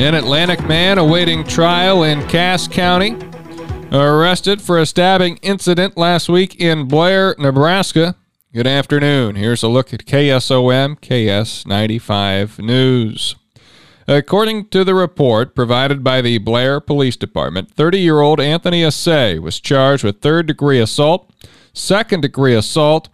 An Atlantic man awaiting trial in Cass County arrested for a stabbing incident last week in Blair, Nebraska. Good afternoon. Here's a look at KSOM KS95 News. According to the report provided by the Blair Police Department, 30 year old Anthony Assay was charged with third degree assault, second degree assault,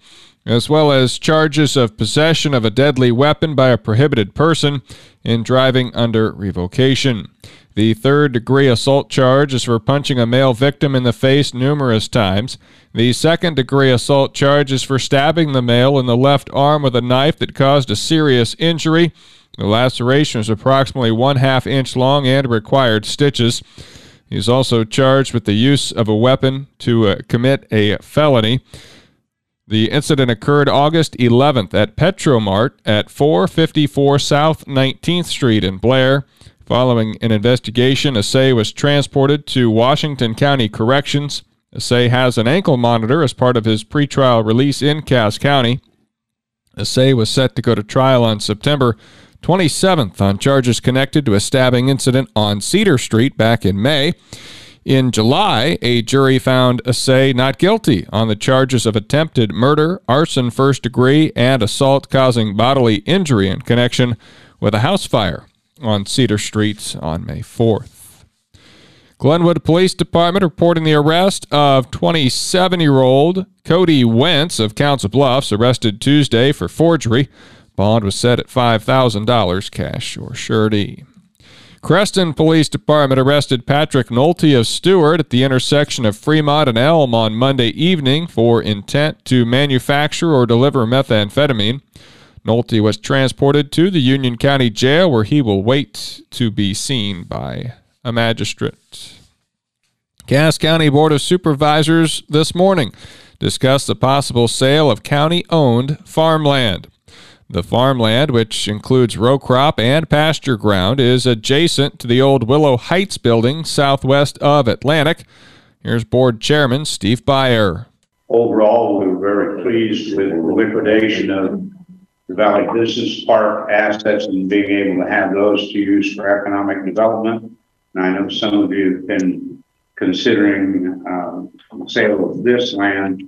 as well as charges of possession of a deadly weapon by a prohibited person and driving under revocation. The third degree assault charge is for punching a male victim in the face numerous times. The second degree assault charge is for stabbing the male in the left arm with a knife that caused a serious injury. The laceration was approximately one half inch long and required stitches. He's also charged with the use of a weapon to uh, commit a felony. The incident occurred August 11th at Petromart at 454 South 19th Street in Blair. Following an investigation, Assay was transported to Washington County Corrections. Assay has an ankle monitor as part of his pretrial release in Cass County. Assay was set to go to trial on September 27th on charges connected to a stabbing incident on Cedar Street back in May. In July, a jury found Assay not guilty on the charges of attempted murder, arson first degree, and assault causing bodily injury in connection with a house fire on Cedar Street on May 4th. Glenwood Police Department reporting the arrest of 27 year old Cody Wentz of Council Bluffs, arrested Tuesday for forgery. Bond was set at $5,000 cash or surety. Creston Police Department arrested Patrick Nolte of Stuart at the intersection of Fremont and Elm on Monday evening for intent to manufacture or deliver methamphetamine. Nolte was transported to the Union County Jail where he will wait to be seen by a magistrate. Cass County Board of Supervisors this morning discussed the possible sale of county owned farmland. The farmland, which includes row crop and pasture ground, is adjacent to the old Willow Heights building southwest of Atlantic. Here's board chairman Steve Baier. Overall, we were very pleased with the liquidation of the Valley Business Park assets and being able to have those to use for economic development. And I know some of you have been considering um, sale of this land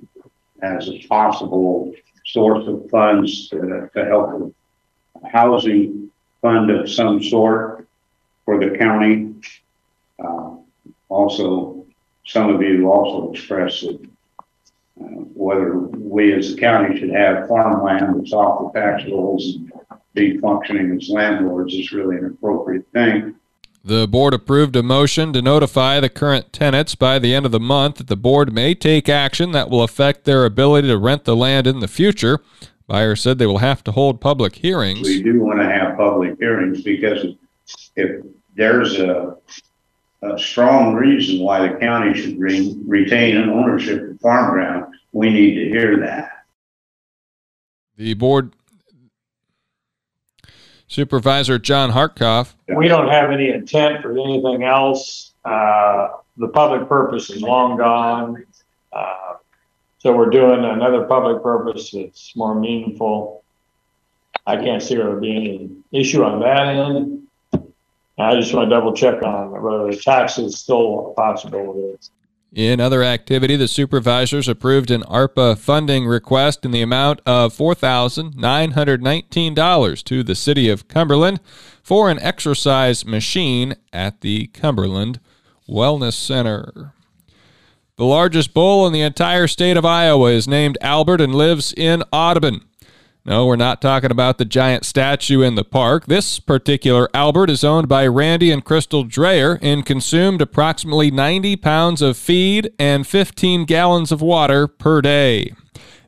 as a possible source of funds to, to help a housing fund of some sort for the county. Uh, also, some of you also expressed that uh, whether we as a county should have farmland that's off the tax rolls and be functioning as landlords is really an appropriate thing. The board approved a motion to notify the current tenants by the end of the month that the board may take action that will affect their ability to rent the land in the future. Baier said they will have to hold public hearings. We do want to have public hearings because if there's a, a strong reason why the county should re- retain an ownership of farm ground, we need to hear that. The board Supervisor John Hartkopf. We don't have any intent for anything else. Uh, the public purpose is long gone. Uh, so we're doing another public purpose that's more meaningful. I can't see there would be any issue on that end. I just want to double check on whether the tax is still a possibility. In other activity, the supervisors approved an ARPA funding request in the amount of $4,919 to the city of Cumberland for an exercise machine at the Cumberland Wellness Center. The largest bull in the entire state of Iowa is named Albert and lives in Audubon. No, we're not talking about the giant statue in the park. This particular Albert is owned by Randy and Crystal Dreyer and consumed approximately 90 pounds of feed and 15 gallons of water per day.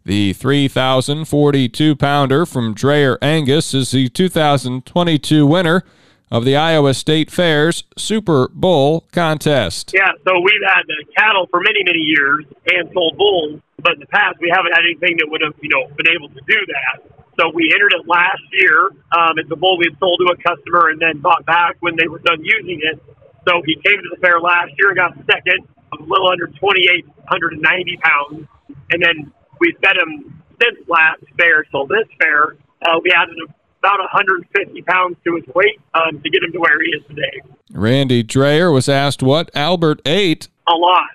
The 3,042 pounder from Dreyer Angus is the 2022 winner of the Iowa State Fair's Super Bull contest. Yeah, so we've had cattle for many, many years and sold bulls but in the past we haven't had anything that would have you know been able to do that. So we entered it last year. Um, it's a bull we had sold to a customer and then bought back when they were done using it. So he came to the fair last year and got second, a little under 2,890 pounds. And then we fed him since last fair. So this fair, uh, we added about 150 pounds to his weight um, to get him to where he is today. Randy Dreyer was asked what Albert ate. A lot.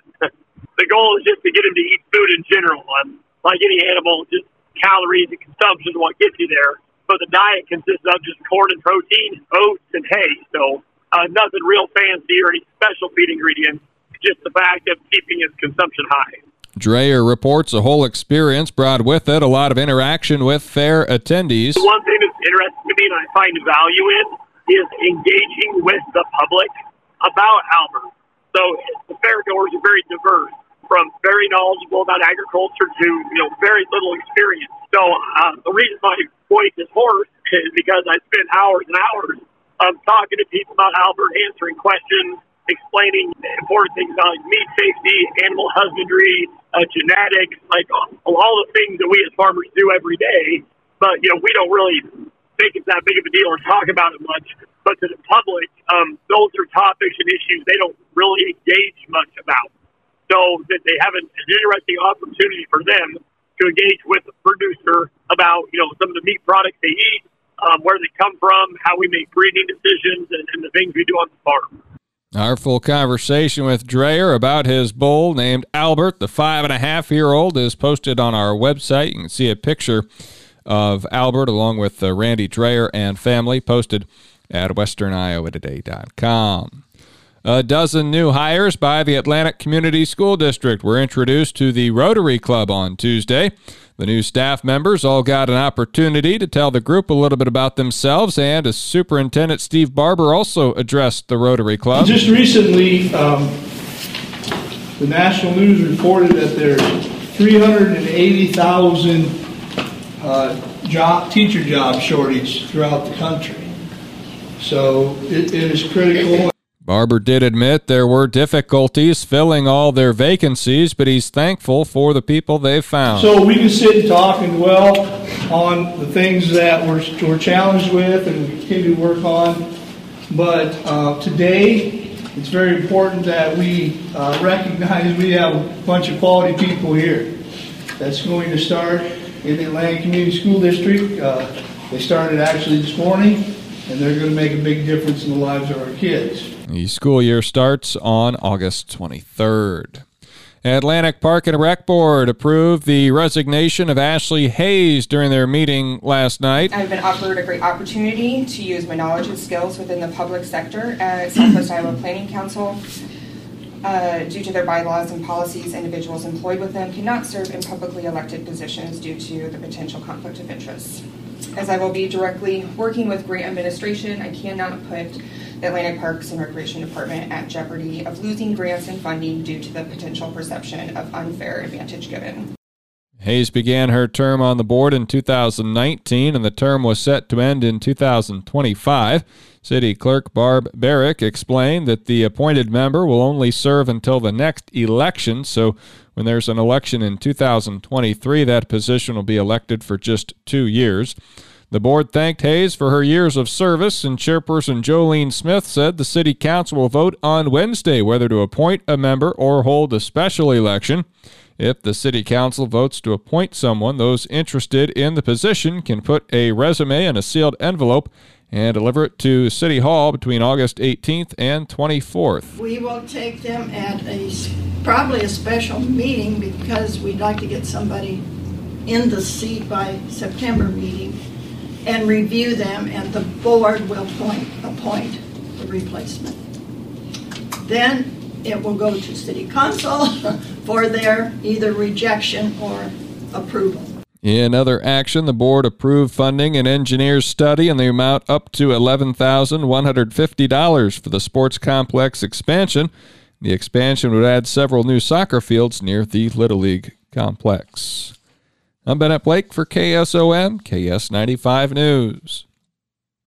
The goal is just to get him to eat food in general. Um, like any animal, just calories and consumption is what gets you there. But the diet consists of just corn and protein, oats and hay. So uh, nothing real fancy or any special feed ingredients. Just the fact of keeping his consumption high. Dreyer reports a whole experience brought with it a lot of interaction with fair attendees. The One thing that's interesting to me and I find value in is engaging with the public about Albert. So the fairgoers are very diverse, from very knowledgeable about agriculture to you know very little experience. So uh, the reason my voice is hoarse is because I spend hours and hours um, talking to people about Albert, answering questions, explaining important things about like meat safety, animal husbandry, uh, genetics, like all the things that we as farmers do every day. But you know, we don't really think it's that big of a deal or talk about it much. But to the public, um, those are topics and issues they don't really engage much about. So that they have an, an interesting opportunity for them to engage with the producer about you know some of the meat products they eat, um, where they come from, how we make breeding decisions, and, and the things we do on the farm. Our full conversation with Dreyer about his bull named Albert, the five and a half year old, is posted on our website. You can see a picture of Albert along with uh, Randy Dreyer and family posted at westerniowatoday.com. A dozen new hires by the Atlantic Community School District were introduced to the Rotary Club on Tuesday. The new staff members all got an opportunity to tell the group a little bit about themselves, and as Superintendent Steve Barber also addressed the Rotary Club. Just recently, um, the national news reported that there's 380,000 uh, job, teacher job shortage throughout the country. So it, it is critical. Barber did admit there were difficulties filling all their vacancies, but he's thankful for the people they've found. So we can sit and talk and dwell on the things that we're, we're challenged with and we continue to work on. But uh, today, it's very important that we uh, recognize we have a bunch of quality people here. That's going to start in the Atlantic Community School District. Uh, they started actually this morning, and they're going to make a big difference in the lives of our kids. The school year starts on August 23rd. Atlantic Park and Rec Board approved the resignation of Ashley Hayes during their meeting last night. I've been offered a great opportunity to use my knowledge and skills within the public sector at Southwest Iowa Planning Council. Uh, due to their bylaws and policies, individuals employed with them cannot serve in publicly elected positions due to the potential conflict of interest. As I will be directly working with grant administration, I cannot put the Atlantic Parks and Recreation Department at jeopardy of losing grants and funding due to the potential perception of unfair advantage given. Hayes began her term on the board in 2019, and the term was set to end in 2025. City Clerk Barb Barrick explained that the appointed member will only serve until the next election, so when there's an election in 2023, that position will be elected for just two years. The board thanked Hayes for her years of service, and Chairperson Jolene Smith said the City Council will vote on Wednesday whether to appoint a member or hold a special election. If the City Council votes to appoint someone, those interested in the position can put a resume in a sealed envelope and deliver it to City Hall between August 18th and 24th. We will take them at a probably a special meeting because we'd like to get somebody in the seat by September meeting and review them, and the board will appoint, appoint the replacement. Then it will go to city council for their either rejection or approval. In other action, the board approved funding an engineer's study in the amount up to $11,150 for the sports complex expansion. The expansion would add several new soccer fields near the Little League complex. I'm Bennett Blake for KSOM, KS95 News.